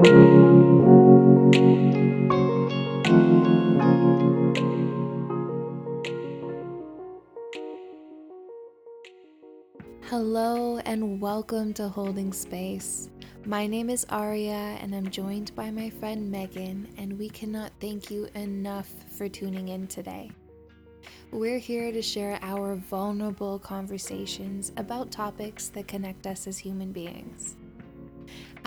Hello and welcome to Holding Space. My name is Aria and I'm joined by my friend Megan, and we cannot thank you enough for tuning in today. We're here to share our vulnerable conversations about topics that connect us as human beings.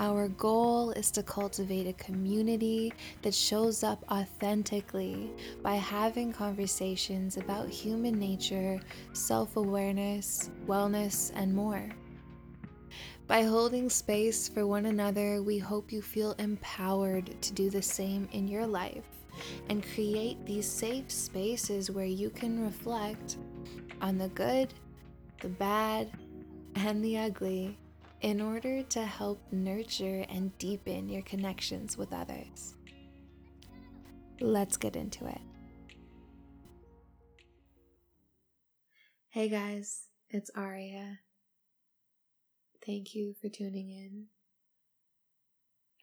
Our goal is to cultivate a community that shows up authentically by having conversations about human nature, self awareness, wellness, and more. By holding space for one another, we hope you feel empowered to do the same in your life and create these safe spaces where you can reflect on the good, the bad, and the ugly in order to help nurture and deepen your connections with others. Let's get into it. Hey guys, it's Aria. Thank you for tuning in.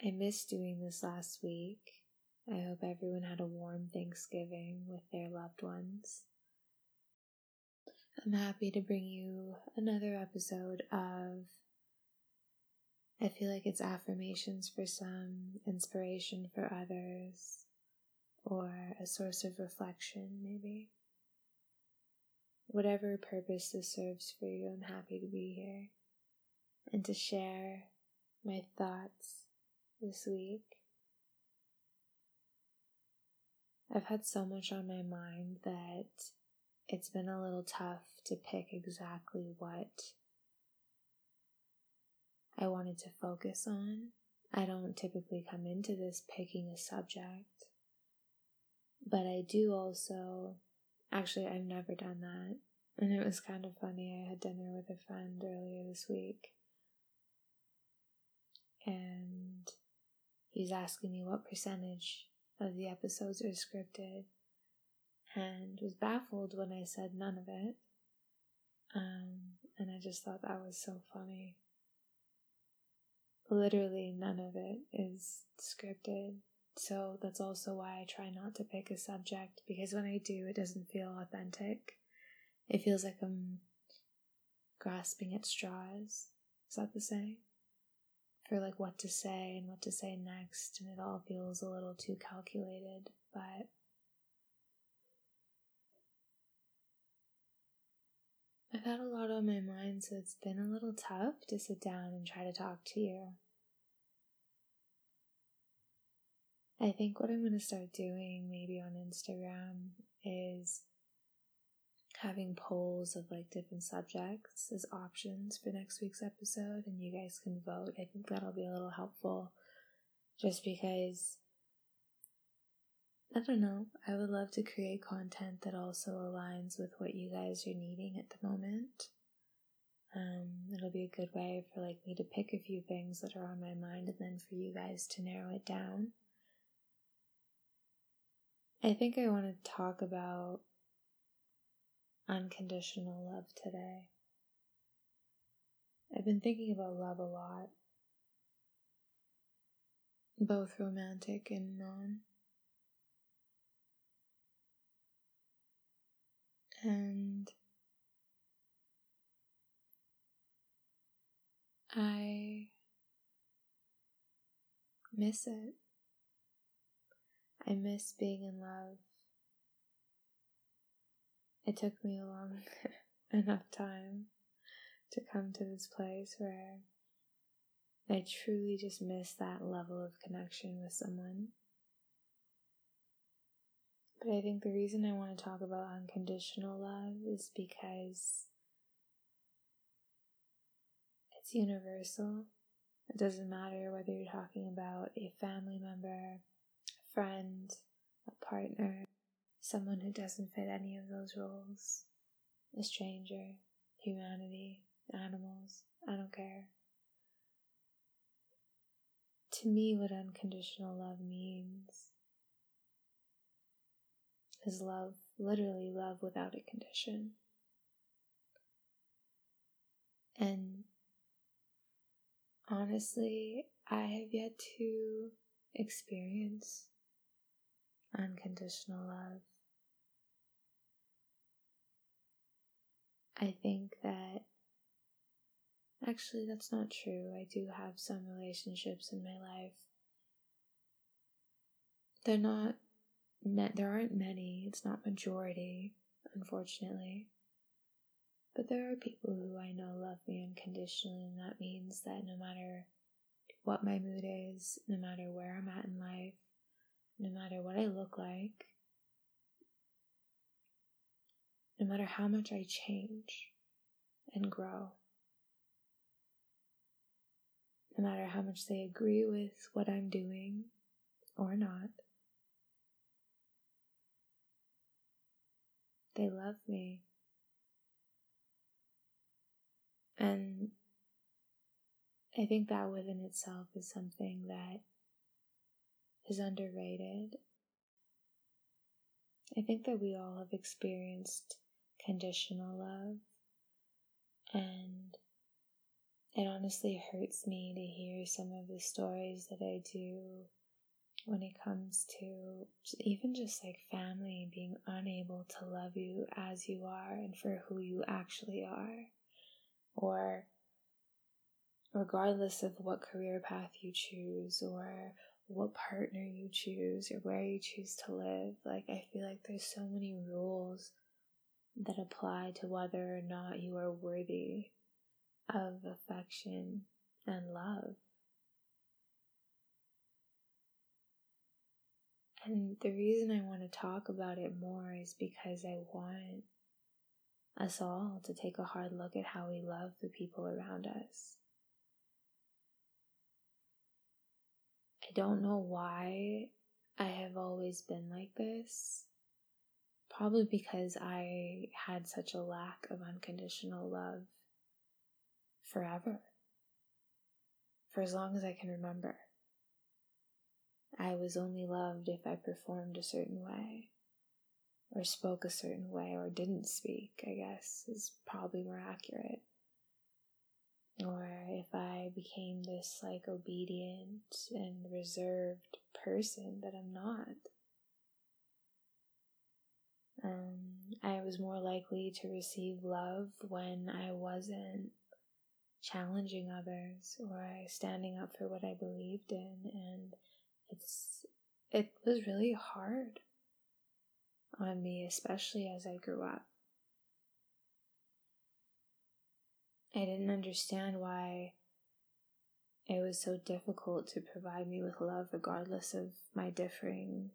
I missed doing this last week. I hope everyone had a warm Thanksgiving with their loved ones. I'm happy to bring you another episode of I feel like it's affirmations for some, inspiration for others, or a source of reflection, maybe. Whatever purpose this serves for you, I'm happy to be here and to share my thoughts this week. I've had so much on my mind that it's been a little tough to pick exactly what I wanted to focus on. I don't typically come into this picking a subject, but I do also, actually, I've never done that. And it was kind of funny. I had dinner with a friend earlier this week, and he's asking me what percentage of the episodes are scripted, and was baffled when I said none of it. Um, and I just thought that was so funny literally none of it is scripted. So that's also why I try not to pick a subject because when I do, it doesn't feel authentic. It feels like I'm grasping at straws. Is that the saying? For like what to say and what to say next, and it all feels a little too calculated, but I've had a lot on my mind, so it's been a little tough to sit down and try to talk to you. I think what I'm going to start doing maybe on Instagram is having polls of like different subjects as options for next week's episode, and you guys can vote. I think that'll be a little helpful just because I don't know. I would love to create content that also aligns with what you guys are needing at the moment. Um, it'll be a good way for like me to pick a few things that are on my mind and then for you guys to narrow it down. I think I want to talk about unconditional love today. I've been thinking about love a lot, both romantic and non. And I miss it. I miss being in love. It took me a long enough time to come to this place where I truly just miss that level of connection with someone. But I think the reason I want to talk about unconditional love is because it's universal. It doesn't matter whether you're talking about a family member, a friend, a partner, someone who doesn't fit any of those roles, a stranger, humanity, animals, I don't care. To me, what unconditional love means is love, literally love without a condition. And honestly, I have yet to experience unconditional love. I think that actually that's not true. I do have some relationships in my life. They're not there aren't many, it's not majority, unfortunately. But there are people who I know love me unconditionally, and that means that no matter what my mood is, no matter where I'm at in life, no matter what I look like, no matter how much I change and grow, no matter how much they agree with what I'm doing or not, they love me. And I think that within itself is something that is underrated. I think that we all have experienced conditional love, and it honestly hurts me to hear some of the stories that I do when it comes to even just like family being unable to love you as you are and for who you actually are. Or regardless of what career path you choose or what partner you choose or where you choose to live like i feel like there's so many rules that apply to whether or not you are worthy of affection and love and the reason i want to talk about it more is because i want us all to take a hard look at how we love the people around us. I don't know why I have always been like this. Probably because I had such a lack of unconditional love forever. For as long as I can remember. I was only loved if I performed a certain way or spoke a certain way or didn't speak, I guess, is probably more accurate. Or if I became this like obedient and reserved person that I'm not. Um, I was more likely to receive love when I wasn't challenging others or I standing up for what I believed in, and it's it was really hard on me, especially as I grew up. I didn't understand why it was so difficult to provide me with love, regardless of my differing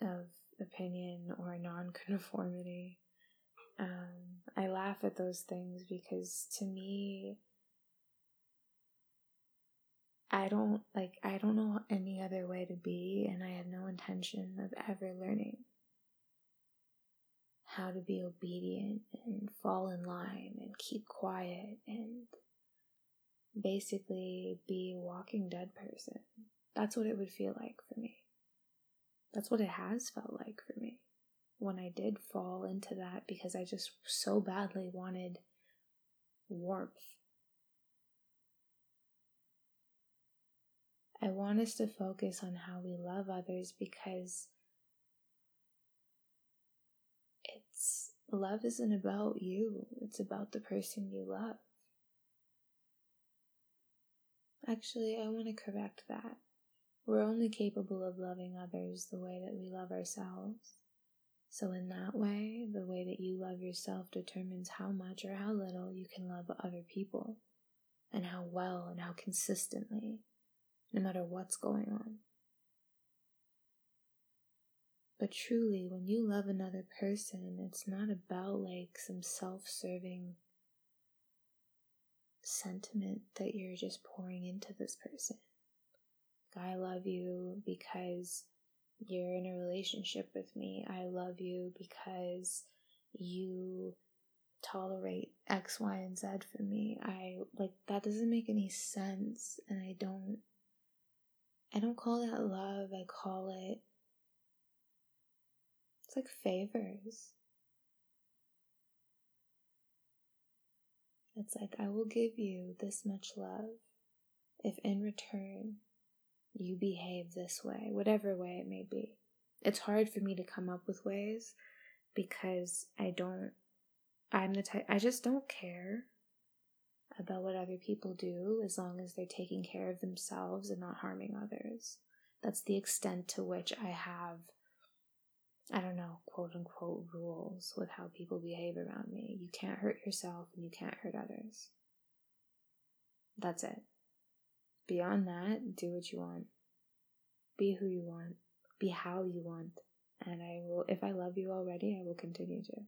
of opinion or nonconformity. Um, I laugh at those things because to me, I don't like, I don't know any other way to be, and I have no intention of ever learning how to be obedient and fall in line and keep quiet and basically be a walking dead person. That's what it would feel like for me. That's what it has felt like for me when I did fall into that because I just so badly wanted warmth. I want us to focus on how we love others because it's love isn't about you, it's about the person you love. Actually, I want to correct that. We're only capable of loving others the way that we love ourselves. So, in that way, the way that you love yourself determines how much or how little you can love other people, and how well and how consistently, no matter what's going on. But truly, when you love another person, it's not about like some self serving sentiment that you're just pouring into this person. I love you because you're in a relationship with me. I love you because you tolerate X, Y, and Z for me. I like that doesn't make any sense and I don't I don't call that love. I call it it's like favors. It's like, I will give you this much love if in return you behave this way, whatever way it may be. It's hard for me to come up with ways because I don't, I'm the type, I just don't care about what other people do as long as they're taking care of themselves and not harming others. That's the extent to which I have, I don't know, quote unquote rules with how people behave around me. You can't hurt yourself and you can't hurt others. That's it. Beyond that, do what you want. Be who you want. Be how you want. And I will, if I love you already, I will continue to.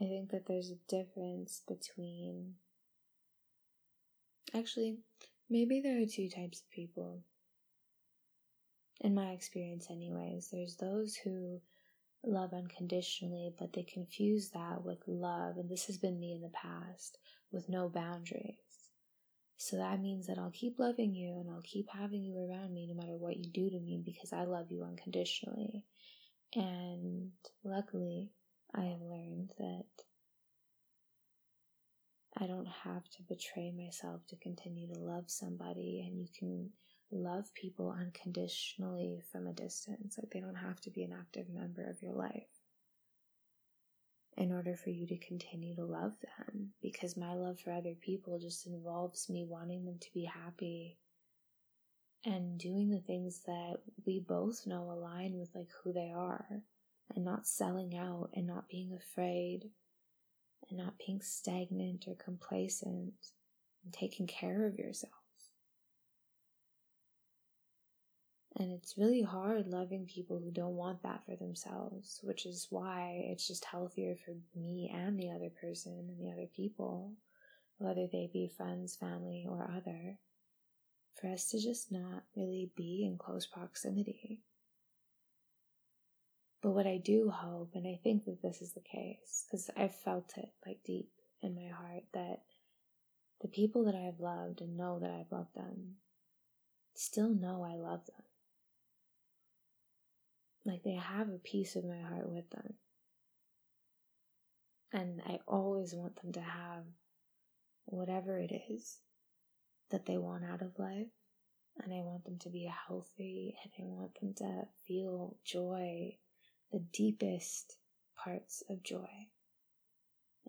I think that there's a difference between. Actually, maybe there are two types of people. In my experience, anyways, there's those who love unconditionally, but they confuse that with love, and this has been me in the past, with no boundaries. So that means that I'll keep loving you and I'll keep having you around me no matter what you do to me because I love you unconditionally. And luckily, I have learned that I don't have to betray myself to continue to love somebody, and you can love people unconditionally from a distance. Like they don't have to be an active member of your life in order for you to continue to love them because my love for other people just involves me wanting them to be happy and doing the things that we both know align with like who they are and not selling out and not being afraid and not being stagnant or complacent and taking care of yourself. And it's really hard loving people who don't want that for themselves, which is why it's just healthier for me and the other person and the other people, whether they be friends, family, or other, for us to just not really be in close proximity. But what I do hope, and I think that this is the case, because I've felt it like deep in my heart, that the people that I've loved and know that I've loved them still know I love them. Like they have a piece of my heart with them. And I always want them to have whatever it is that they want out of life. And I want them to be healthy and I want them to feel joy, the deepest parts of joy,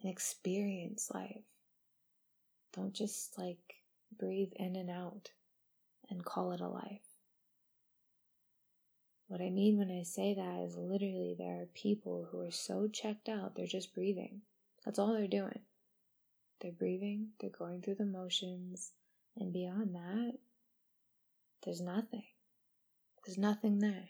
and experience life. Don't just like breathe in and out and call it a life. What I mean when I say that is literally there are people who are so checked out, they're just breathing. That's all they're doing. They're breathing, they're going through the motions, and beyond that, there's nothing. There's nothing there.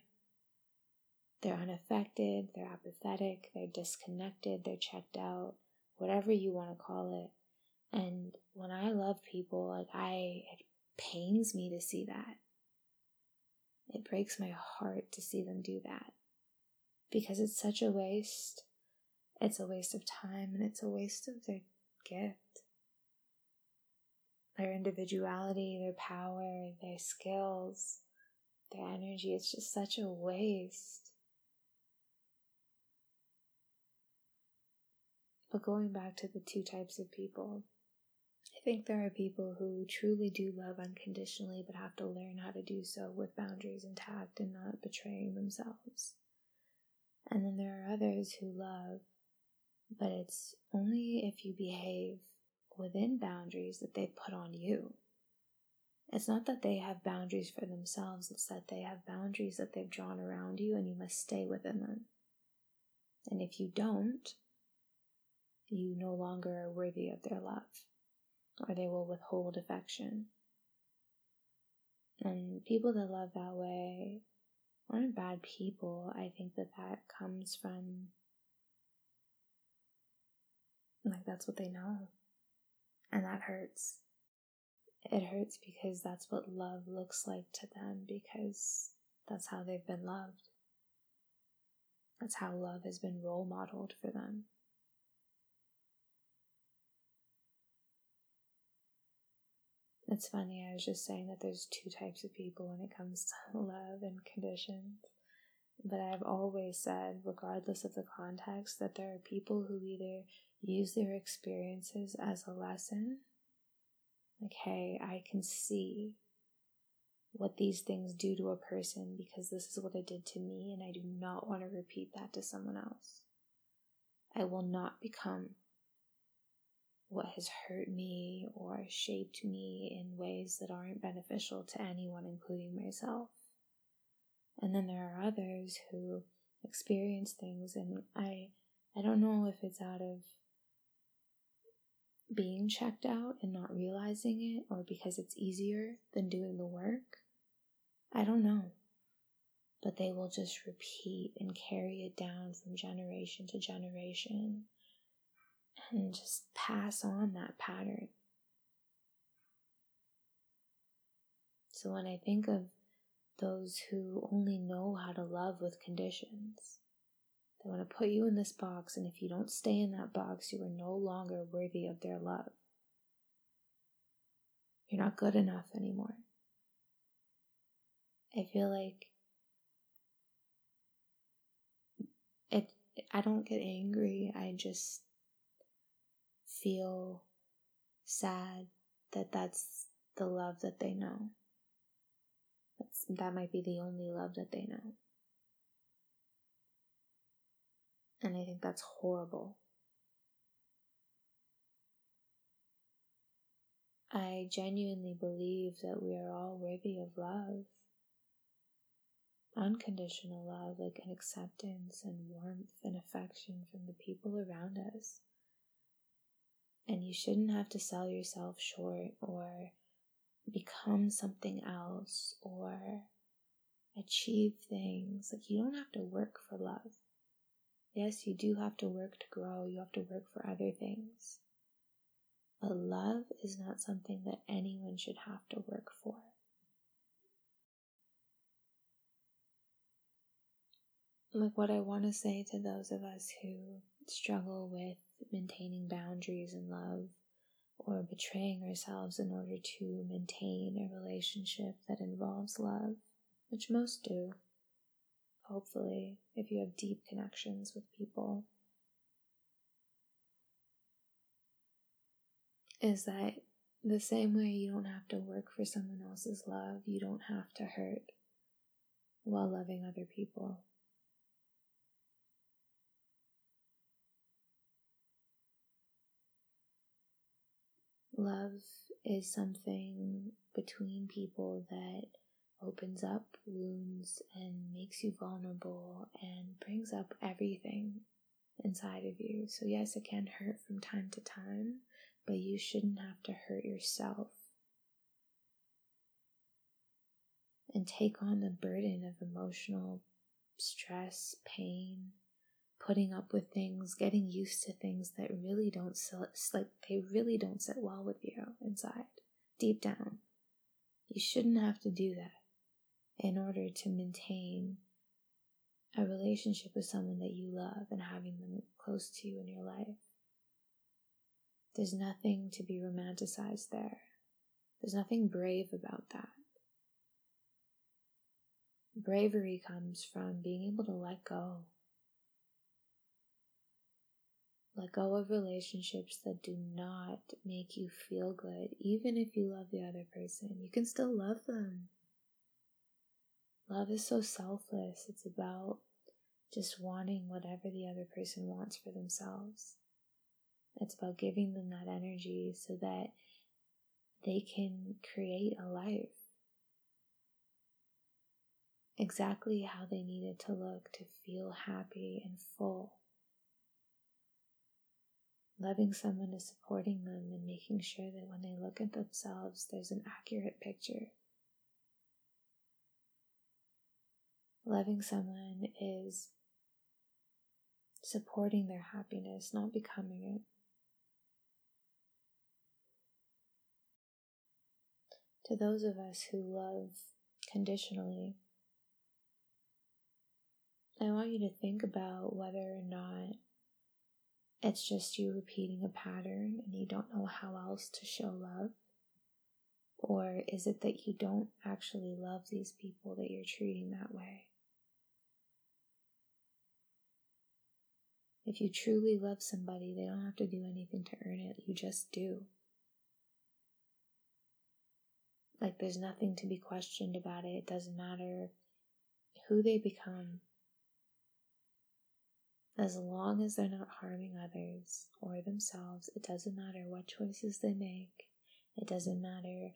They're unaffected, they're apathetic, they're disconnected, they're checked out, whatever you want to call it. And when I love people, like I, it pains me to see that. It breaks my heart to see them do that because it's such a waste. It's a waste of time and it's a waste of their gift. Their individuality, their power, their skills, their energy. It's just such a waste. But going back to the two types of people, I think there are people who truly do love unconditionally but have to learn how to do so with boundaries intact and not betraying themselves. And then there are others who love, but it's only if you behave within boundaries that they put on you. It's not that they have boundaries for themselves, it's that they have boundaries that they've drawn around you and you must stay within them. And if you don't, you no longer are worthy of their love or they will withhold affection. And people that love that way aren't bad people. I think that that comes from, like, that's what they know. And that hurts. It hurts because that's what love looks like to them, because that's how they've been loved. That's how love has been role modeled for them. It's funny, I was just saying that there's two types of people when it comes to love and conditions. But I've always said, regardless of the context, that there are people who either use their experiences as a lesson, like, hey, I can see what these things do to a person because this is what it did to me, and I do not want to repeat that to someone else. I will not become what has hurt me or shaped me in ways that aren't beneficial to anyone, including myself. And then there are others who experience things, and I, I don't know if it's out of being checked out and not realizing it, or because it's easier than doing the work. I don't know. But they will just repeat and carry it down from generation to generation and just pass on that pattern. So when I think of those who only know how to love with conditions, they want to put you in this box, and if you don't stay in that box, you are no longer worthy of their love. You're not good enough anymore. I feel like it I don't get angry. I just feel sad that that's the love that they know. That's, that might be the only love that they know. And I think that's horrible. I genuinely believe that we are all worthy of love. Unconditional love, like an acceptance and warmth and affection from the people around us. And you shouldn't have to sell yourself short or become something else or achieve things. Like, you don't have to work for love. Yes, you do have to work to grow, you have to work for other things. But love is not something that anyone should have to work for. Like, what I want to say to those of us who struggle with maintaining boundaries in love or betraying ourselves in order to maintain a relationship that involves love, which most do, hopefully, if you have deep connections with people, is that the same way you don't have to work for someone else's love, you don't have to hurt while loving other people. Love is something between people that opens up wounds and makes you vulnerable and brings up everything inside of you. So, yes, it can hurt from time to time, but you shouldn't have to hurt yourself and take on the burden of emotional stress, pain, putting up with things, getting used to things that really don't like they really don't sit well with you inside, deep down. You shouldn't have to do that in order to maintain a relationship with someone that you love and having them close to you in your life. There's nothing to be romanticized there. There's nothing brave about that. Bravery comes from being able to let go let go of relationships that do not make you feel good, even if you love the other person. You can still love them. Love is so selfless. It's about just wanting whatever the other person wants for themselves. It's about giving them that energy so that they can create a life exactly how they need it to look to feel happy and full. Loving someone is supporting them and making sure that when they look at themselves, there's an accurate picture. Loving someone is supporting their happiness, not becoming it. To those of us who love conditionally, I want you to think about whether or not it's just you repeating a pattern and you don't know how else to show love? Or is it that you don't actually love these people that you're treating that way? If you truly love somebody, they don't have to do anything to earn it. You just do. Like there's nothing to be questioned about it. It doesn't matter who they become, as long as they're not harming others or themselves, it doesn't matter what choices they make. It doesn't matter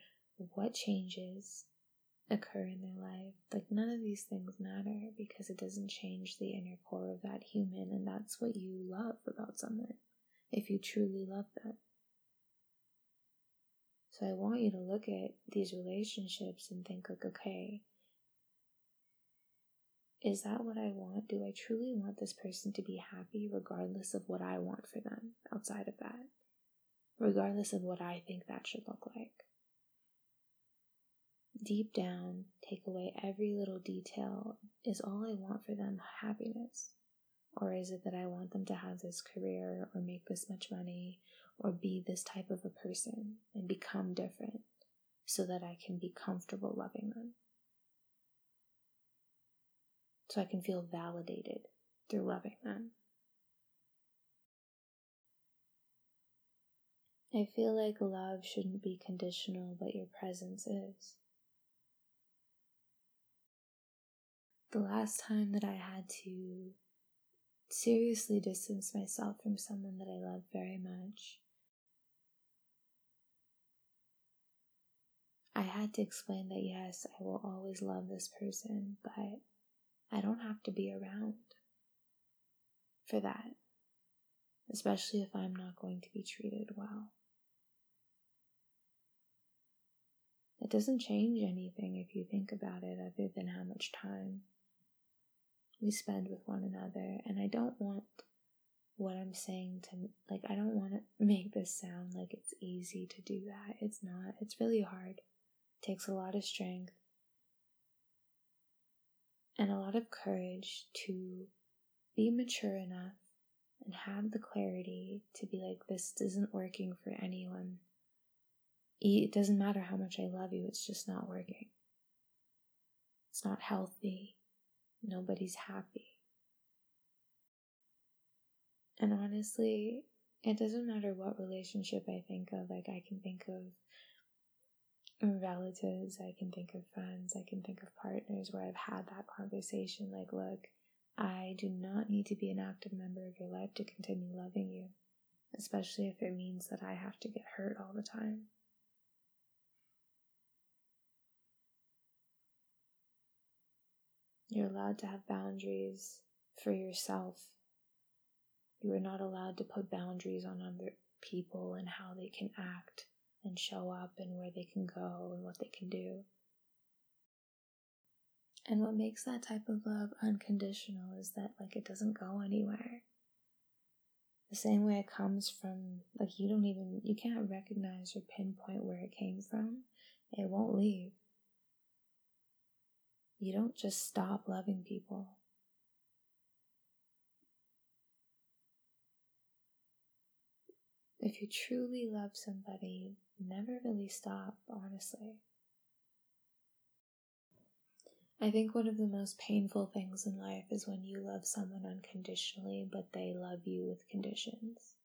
what changes occur in their life. Like, none of these things matter because it doesn't change the inner core of that human, and that's what you love about someone if you truly love them. So, I want you to look at these relationships and think, like, okay, is that what I want? Do I truly want this person to be happy regardless of what I want for them outside of that? Regardless of what I think that should look like? deep down, take away every little detail. Is all I want for them happiness? Or is it that I want them to have this career or make this much money or be this type of a person and become different so that I can be comfortable loving them? So I can feel validated through loving them. I feel like love shouldn't be conditional, but your presence is. the last time that I had to seriously distance myself from someone that I love very much, I had to explain that yes, I will always love this person, but I don't have to be around for that, especially if I'm not going to be treated well. It doesn't change anything if you think about it, other than how much time we spend with one another. And I don't want what I'm saying to, like, I don't want to make this sound like it's easy to do that. It's not. It's really hard. It takes a lot of strength and a lot of courage to be mature enough and have the clarity to be like, this isn't working for anyone. It doesn't matter how much I love you, it's just not working. It's not healthy nobody's happy. And honestly, it doesn't matter what relationship I think of. Like, I can think of relatives, I can think of friends, I can think of partners where I've had that conversation. Like, look, I do not need to be an active member of your life to continue loving you, especially if it means that I have to get hurt all the time. You're allowed to have boundaries for yourself. You are not allowed to put boundaries on other people and how they can act and show up and where they can go and what they can do. And what makes that type of love unconditional is that, like, it doesn't go anywhere. The same way it comes from, like, you don't even, you can't recognize or pinpoint where it came from. It won't leave you don't just stop loving people. If you truly love somebody, never really stop, honestly. I think one of the most painful things in life is when you love someone unconditionally, but they love you with conditions.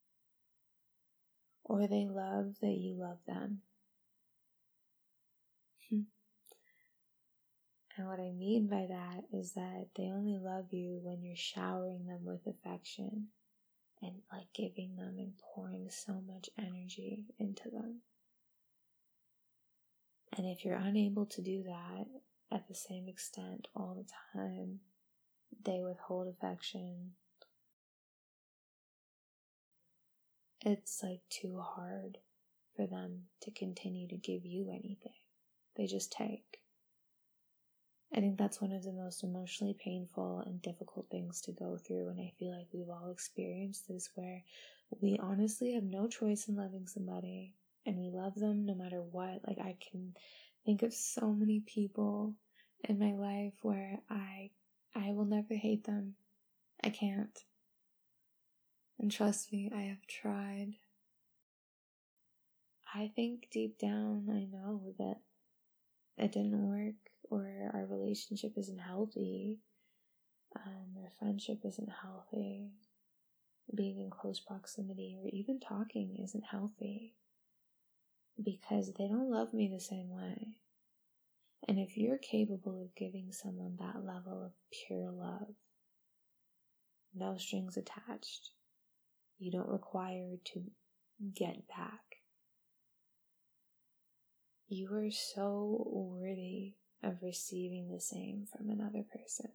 Or they love that you love them. Hmm. And what I mean by that is that they only love you when you're showering them with affection and like giving them and pouring so much energy into them. And if you're unable to do that at the same extent all the time, they withhold affection. It's like too hard for them to continue to give you anything. They just take. I think that's one of the most emotionally painful and difficult things to go through. And I feel like we've all experienced this where we honestly have no choice in loving somebody and we love them no matter what. Like, I can think of so many people in my life where I, I will never hate them. I can't. And trust me, I have tried. I think deep down I know that it didn't work or our relationship isn't healthy, um, our friendship isn't healthy. being in close proximity or even talking isn't healthy because they don't love me the same way. And if you're capable of giving someone that level of pure love, no strings attached, you don't require to get back. You are so worthy of receiving the same from another person.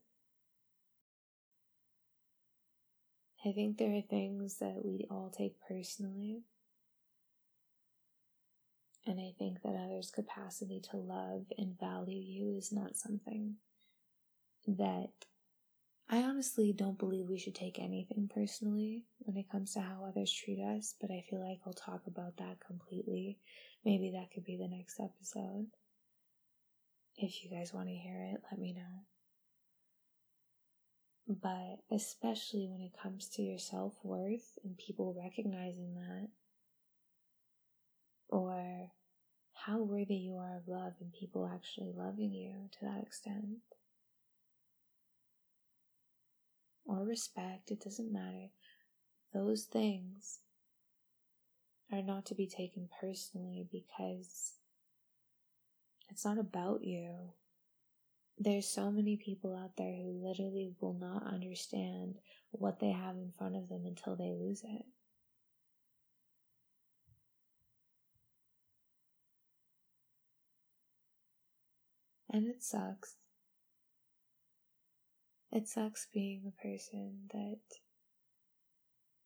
I think there are things that we all take personally. And I think that others' capacity to love and value you is not something that I honestly don't believe we should take anything personally when it comes to how others treat us, but I feel like I'll talk about that completely. Maybe that could be the next episode. If you guys want to hear it, let me know. But especially when it comes to your self worth and people recognizing that, or how worthy you are of love and people actually loving you to that extent, or respect, it doesn't matter. Those things are not to be taken personally because it's not about you. There's so many people out there who literally will not understand what they have in front of them until they lose it. And it sucks. It sucks being the person that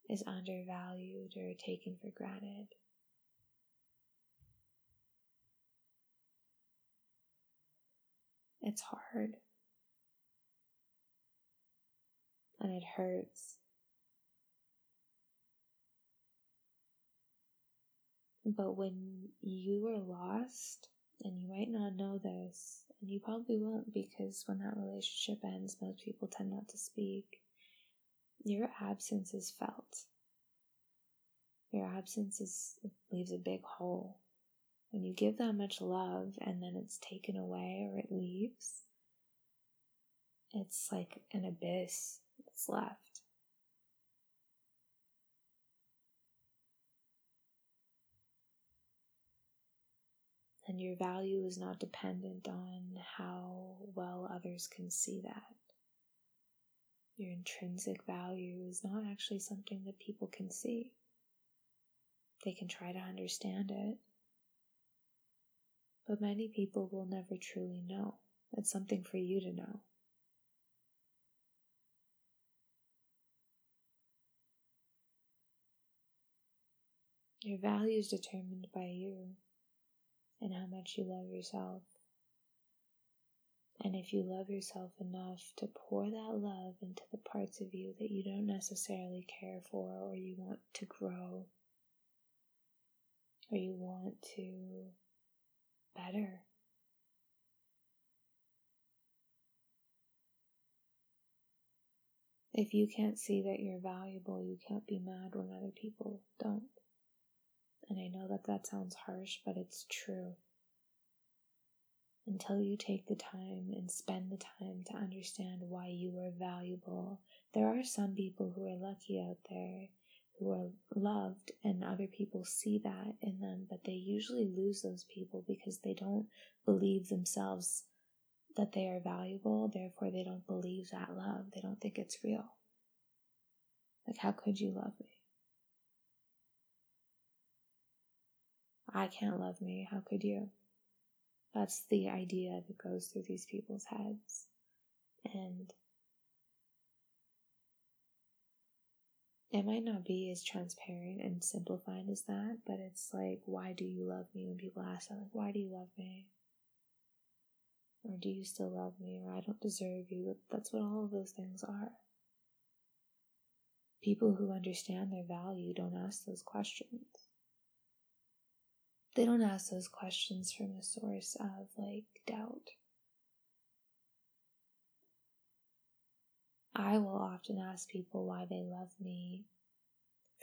is undervalued or taken for granted. It's hard. And it hurts. But when you are lost, and you might not know this, and you probably won't because when that relationship ends, most people tend not to speak. Your absence is felt. Your absence is leaves a big hole. When you give that much love and then it's taken away or it leaves, it's like an abyss that's left. And your value is not dependent on how well others can see that. Your intrinsic value is not actually something that people can see. They can try to understand it, but many people will never truly know. It's something for you to know. Your value is determined by you and how much you love yourself. And if you love yourself enough to pour that love into the parts of you that you don't necessarily care for or you want to grow or you want to better. If you can't see that you're valuable, you can't be mad when other people don't. And I know that that sounds harsh, but it's true. Until you take the time and spend the time to understand why you are valuable, there are some people who are lucky out there who are loved and other people see that in them, but they usually lose those people because they don't believe themselves that they are valuable, therefore they don't believe that love. They don't think it's real. Like, how could you love me? I can't love me. How could you? That's the idea that goes through these people's heads. And it might not be as transparent and simplified as that, but it's like, why do you love me? When people ask that, like, why do you love me? Or do you still love me? Or I don't deserve you. That's what all of those things are. People who understand their value don't ask those questions. They don't ask those questions from a source of like doubt. I will often ask people why they love me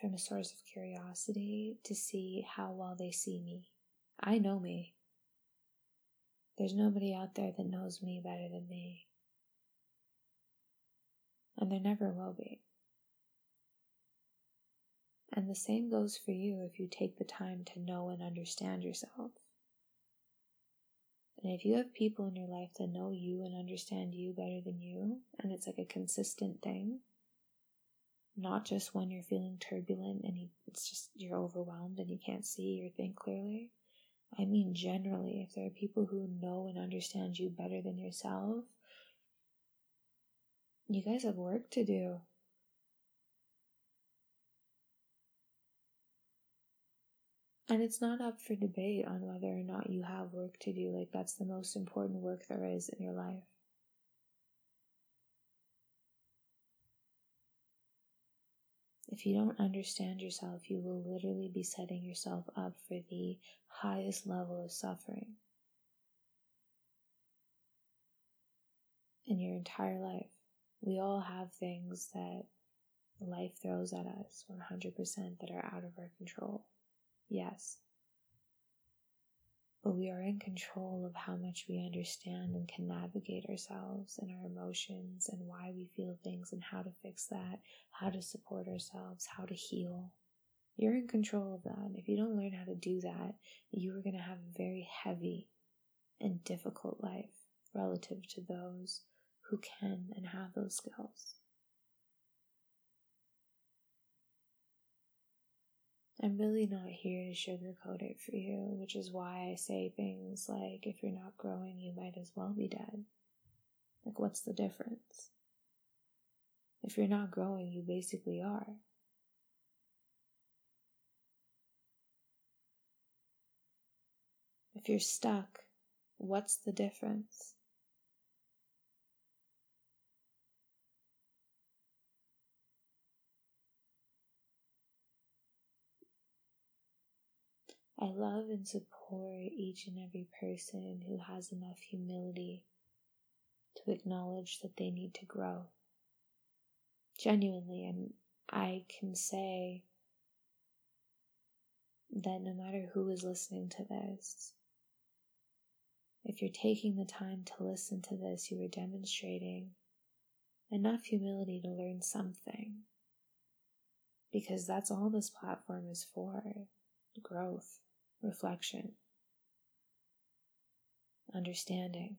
from a source of curiosity to see how well they see me. I know me. There's nobody out there that knows me better than me. And there never will be. And the same goes for you if you take the time to know and understand yourself. And if you have people in your life that know you and understand you better than you, and it's like a consistent thing, not just when you're feeling turbulent and you, it's just you're overwhelmed and you can't see or think clearly. I mean, generally, if there are people who know and understand you better than yourself, you guys have work to do. And it's not up for debate on whether or not you have work to do. Like, that's the most important work there is in your life. If you don't understand yourself, you will literally be setting yourself up for the highest level of suffering in your entire life. We all have things that life throws at us 100% that are out of our control. Yes. But we are in control of how much we understand and can navigate ourselves and our emotions and why we feel things and how to fix that, how to support ourselves, how to heal. You're in control of that. If you don't learn how to do that, you are going to have a very heavy and difficult life relative to those who can and have those skills. I'm really not here to sugarcoat it for you, which is why I say things like, if you're not growing, you might as well be dead. Like, what's the difference? If you're not growing, you basically are. If you're stuck, what's the difference? I love and support each and every person who has enough humility to acknowledge that they need to grow. Genuinely, and I can say that no matter who is listening to this, if you're taking the time to listen to this, you are demonstrating enough humility to learn something. Because that's all this platform is for growth reflection, understanding,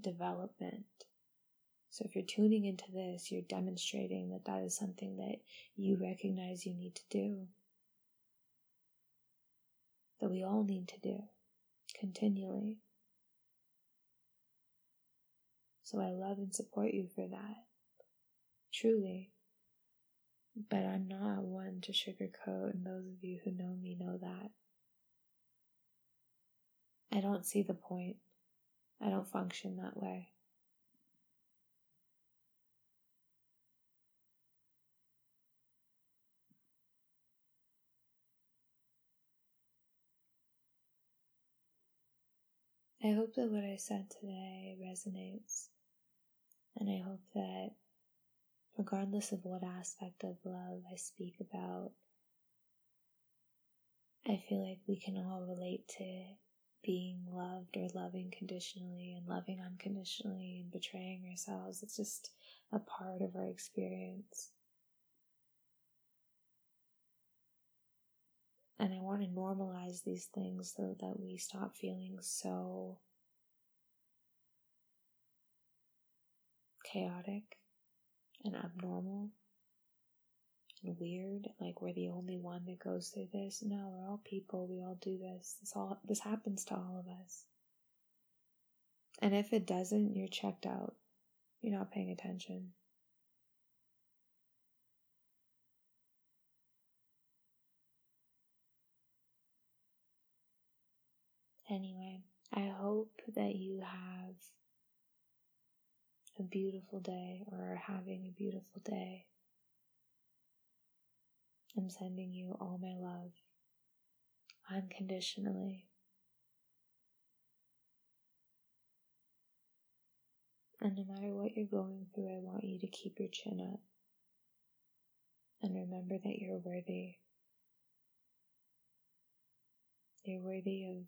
development. So, if you're tuning into this, you're demonstrating that that is something that you recognize you need to do, that we all need to do continually. So, I love and support you for that. Truly. But I'm not one to sugarcoat, and those of you who know me know that. I don't see the point. I don't function that way. I hope that what I said today resonates, and I hope that regardless of what aspect of love I speak about, I feel like we can all relate to being loved or loving conditionally and loving unconditionally and betraying ourselves. It's just a part of our experience. And I want to normalize these things so that we stop feeling so chaotic and abnormal and weird, like we're the only one that goes through this. No, we're all people. We all do this. This all this happens to all of us. And if it doesn't, you're checked out. You're not paying attention. Anyway, I hope that you have a beautiful day or are having a beautiful day. I'm sending you all my love unconditionally. And no matter what you're going through, I want you to keep your chin up and remember that you're worthy. You're worthy of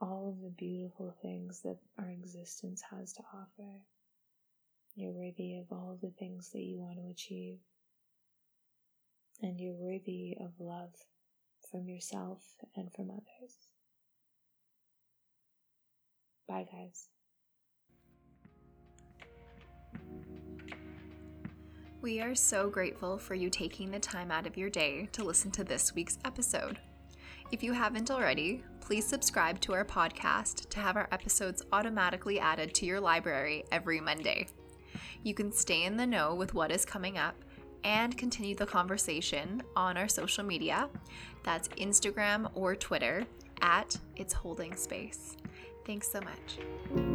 all of the beautiful things that our existence has to offer. You're worthy of all the things that you want to achieve. and you're worthy of love from yourself and from others. Bye, guys. We are so grateful for you taking the time out of your day to listen to this week's episode. If you haven't already, please subscribe to our podcast to have our episodes automatically added to your library every Monday. You can stay in the know with what is coming up and continue the conversation on our social media. That's Instagram or Twitter at It's Holding Space. Thanks so much.